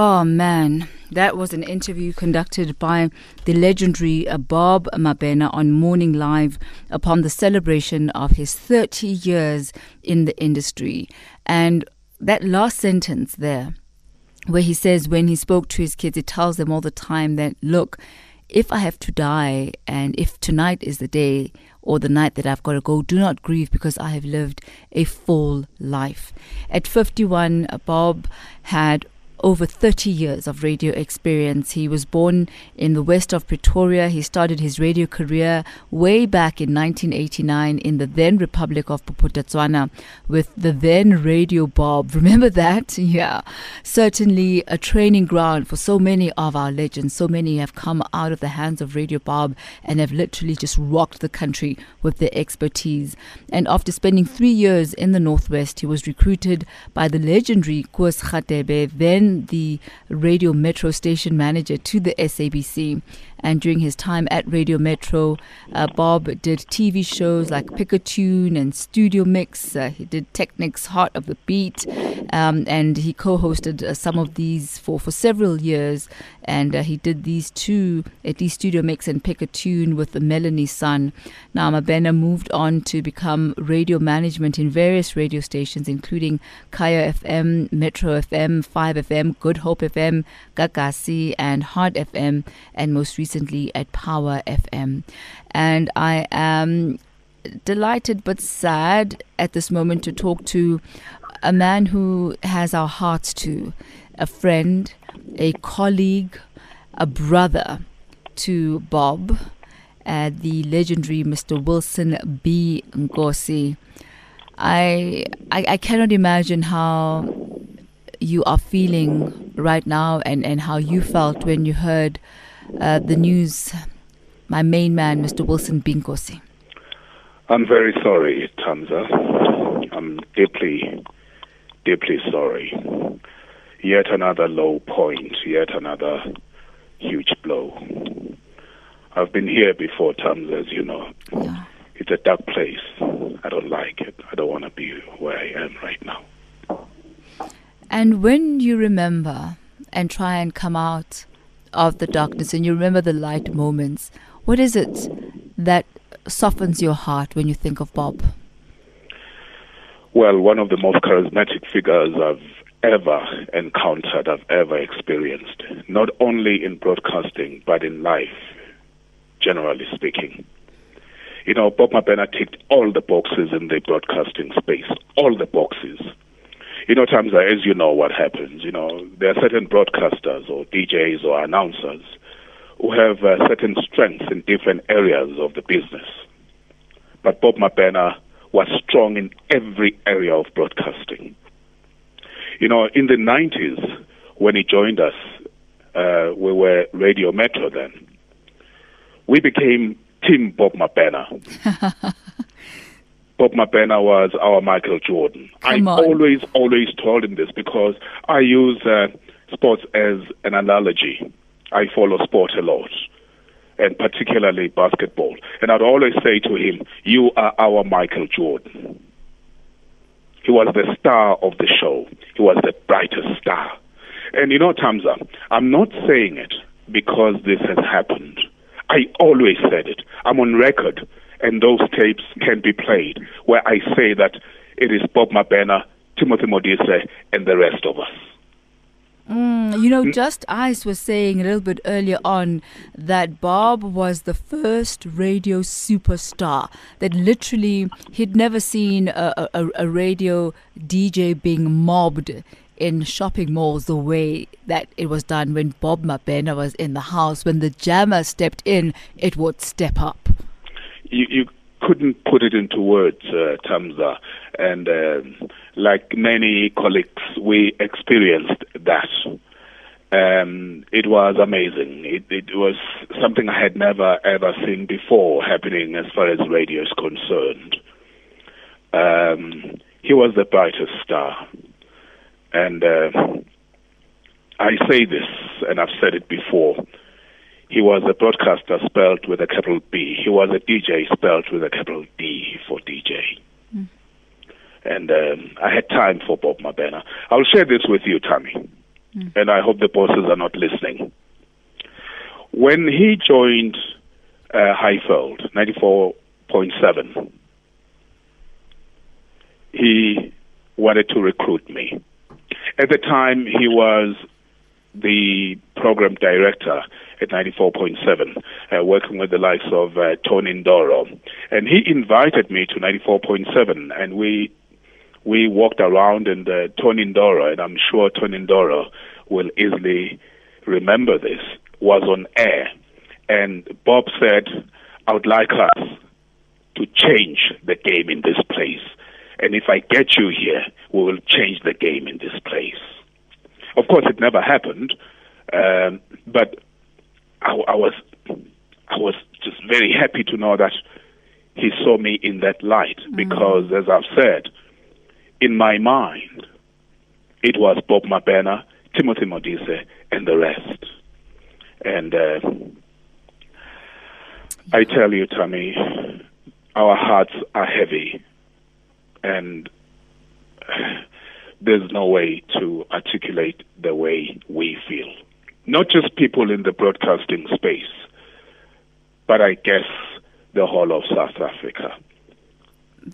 Oh man, that was an interview conducted by the legendary Bob Mabena on Morning Live upon the celebration of his 30 years in the industry. And that last sentence there, where he says when he spoke to his kids, he tells them all the time that, look, if I have to die and if tonight is the day or the night that I've got to go, do not grieve because I have lived a full life. At 51, Bob had over 30 years of radio experience. He was born in the west of Pretoria. He started his radio career way back in 1989 in the then Republic of Bophuthatswana with the then Radio Bop. Remember that? Yeah. Certainly a training ground for so many of our legends. So many have come out of the hands of Radio Bop and have literally just rocked the country with their expertise. And after spending three years in the Northwest, he was recruited by the legendary Koos Radebe, then the radio metro station manager to the SABC. And during his time at Radio Metro, uh, Bob did TV shows like Pick a Tune and Studio Mix. Uh, he did Technics Heart of the Beat, um, and he co-hosted uh, some of these for, for several years. And uh, he did these two, at least Studio Mix and Pick a Tune with the Melanie Son. Now Mabena moved on to become radio management in various radio stations, including Kaya FM, Metro FM, 5FM, Good Hope FM, Gagasi, and Heart FM, and most recently recently at Power FM. And I am delighted but sad at this moment to talk to a man who has our hearts to, a friend, a colleague, a brother to Bob, uh, the legendary Mr. Wilson B. Nkosi. I, I, I cannot imagine how you are feeling right now and, and how you felt when you heard uh, the news, my main man, Mr. Wilson B. Nkosi. I'm very sorry, Tamza. I'm deeply, deeply sorry. Yet another low point, yet another huge blow. I've been here before, Tamza, as you know. Yeah. It's a dark place. I don't like it. I don't want to be where I am right now. And when you remember and try and come out of the darkness and you remember the light moments, what is it that softens your heart when you think of Bob? Well, one of the most charismatic figures I've ever encountered, I've ever experienced, not only in broadcasting, but in life, generally speaking. You know, Bob Mabena ticked all the boxes in the broadcasting space, all the boxes you know, times as you know what happens, you know, there are certain broadcasters or DJs or announcers who have uh, certain strengths in different areas of the business. But Bob Mabena was strong in every area of broadcasting. You know, in the 90s, when he joined us, uh, we were Radio Metro then. We became Team Bob Mabena. Bob Mabena was our Michael Jordan. Come I on. always, always told him this because I use uh, sports as an analogy. I follow sport a lot, and particularly basketball. And I'd always say to him, You are our Michael Jordan. He was the star of the show, he was the brightest star. And you know, Tamza, I'm not saying it because this has happened. I always said it. I'm on record and those tapes can be played, where I say that it is Bob Mabena, Timothy Modise, and the rest of us. Mm, you know. Just Ice was saying a little bit earlier on that Bob was the first radio superstar. That literally he'd never seen a, a, a radio DJ being mobbed in shopping malls the way that it was done when Bob Mabena was in the house. When the jammer stepped in, it would step up you, you couldn't put it into words, uh, Tamza. And uh, like many colleagues, we experienced that. Um, it was amazing. It, it was something I had never ever seen before happening as far as radio is concerned. Um, he was the brightest star. And uh, I say this, and I've said it before he was a broadcaster spelled with a capital B. He was a DJ spelled with a capital D for DJ. And um, I had time for Bob Mabena. I'll share this with you, Tammy. mm. and I hope the bosses are not listening. When he joined uh, Highveld, 94.7, he wanted to recruit me. At the time, he was the program director at 94.7, uh, working with the likes of uh, Tony Ndoro. And he invited me to 94.7, and we we walked around and uh, Tony Ndoro, and I'm sure Tony Ndoro will easily remember this, was on air. And Bob said, I would like us to change the game in this place. And if I get you here, we will change the game in this place. Of course, it never happened, um, but I, I was I was just very happy to know that he saw me in that light mm. because, as I've said, in my mind, it was Bob Mabena, Timothy Modise, and the rest. And uh, I tell you, Tammy, our hearts are heavy, and there's no way to articulate the way we feel. Not just people in the broadcasting space, but I guess the whole of South Africa.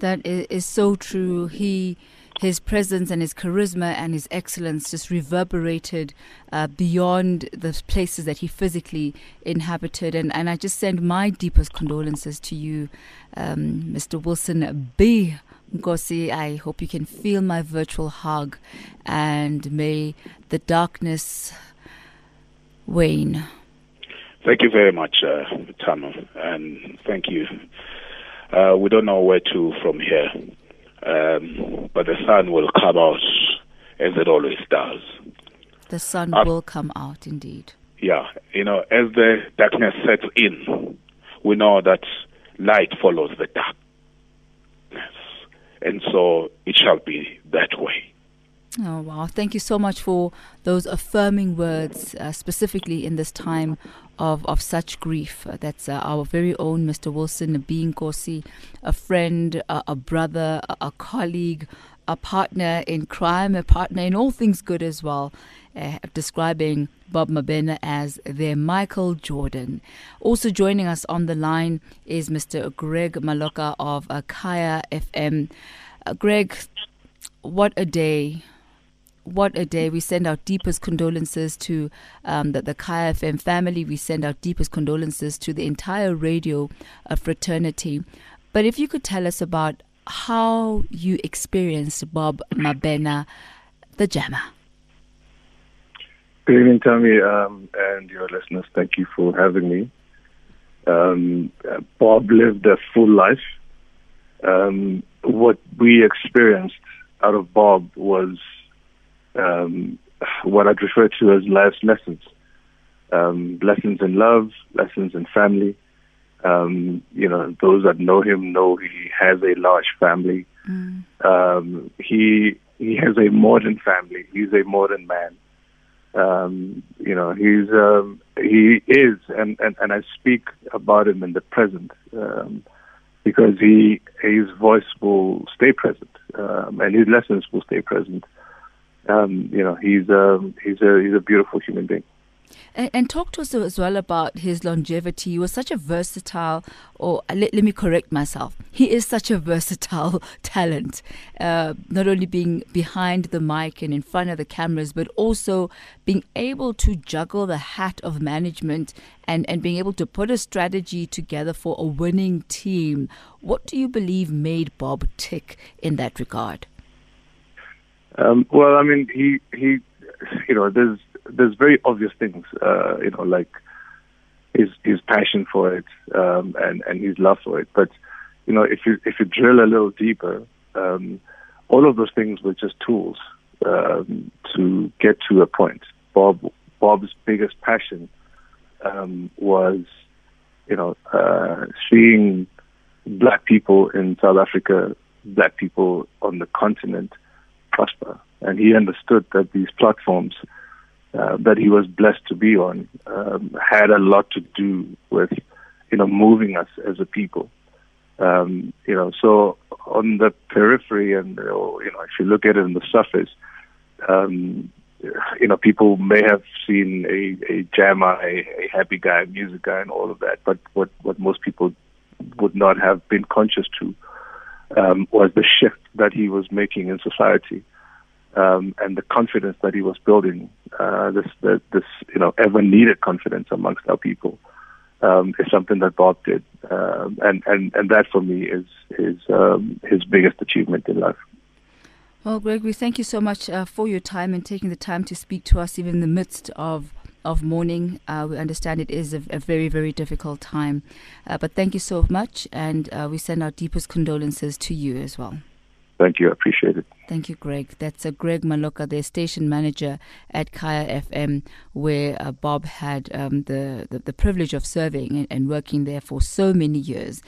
That is so true. He his presence and his charisma and his excellence just reverberated uh, beyond the places that he physically inhabited. And, and I just send my deepest condolences to you, um, Mr. Wilson B. Nkosi. I hope you can feel my virtual hug, and may the darkness wane. Thank you very much, uh, Tano, and thank you. Uh, we don't know where to from here um, but the sun will come out as it always does. The sun uh, will come out, indeed. Yeah, you know, as the darkness sets in, we know that light follows the darkness, and so it shall be that way. Oh, wow. Thank you so much for those affirming words, uh, specifically in this time of, of such grief. Uh, that's uh, our very own Mr. Wilson B. Nkosi, a friend, a brother, a, colleague, a partner in crime, a partner in all things good as well. Uh, describing Bob Mabena as their Michael Jordan. Also joining us on the line is Mr. Greg Maloka of Kaya FM. Uh, Greg, what a day what a day. We send our deepest condolences to um, the, the Kaya FM family. We send our deepest condolences to the entire radio uh, fraternity. But if you could tell us about how you experienced Bob Mabena, the jammer. Good evening, Tommy, um, and your listeners. Thank you for having me. Um, Bob lived a full life. Um, what we experienced out of Bob was um, what I'd refer to as life's lessons. Um, lessons in love, lessons in family. Um, you know, those that know him know he has a large family. Mm. Um, he he has a modern family. He's a modern man. Um, you know, he's um, he is, and, and and I speak about him in the present um, because he his voice will stay present, um, and his lessons will stay present um, you know, he's um, he's a he's a beautiful human being. And, and, talk to us as well about his longevity. He was such a versatile, or let, let me correct myself, he is such a versatile talent, uh, not only being behind the mic and in front of the cameras, but also being able to juggle the hat of management and, and being able to put a strategy together for a winning team. What do you believe made Bob tick in that regard? Um, well, I mean, he he, you know, there's there's very obvious things, uh, you know, like his his passion for it um, and and his love for it. But you know, if you if you drill a little deeper, um, all of those things were just tools um, to get to a point. Bob Bob's biggest passion um, was, you know, uh, seeing black people in South Africa, black people on the continent prosper. And he understood that these platforms uh, that he was blessed to be on um, had a lot to do with, you know, moving us as a people. Um, you know, so on the periphery and, you know, if you look at it on the surface, um, you know, people may have seen a, a jammer, a, a happy guy, a music guy, and all of that. But what, what most people would not have been conscious to um, was the shift that he was making in society um, and the confidence that he was building. Uh, this, this, you know, ever needed confidence amongst our people um, is something that Bob did, um, and and and that for me is his um, his biggest achievement in life. Well, Greg, we thank you so much uh, for your time and taking the time to speak to us, even in the midst of of mourning. Uh, we understand it is a, a very, very difficult time. Uh, but thank you so much, and uh, we send our deepest condolences to you as well. Thank you. I appreciate it. Thank you, Greg. That's uh, Greg Maloka, the station manager at Kaya FM, where uh, Bob had um, the, the, the privilege of serving and, and working there for so many years.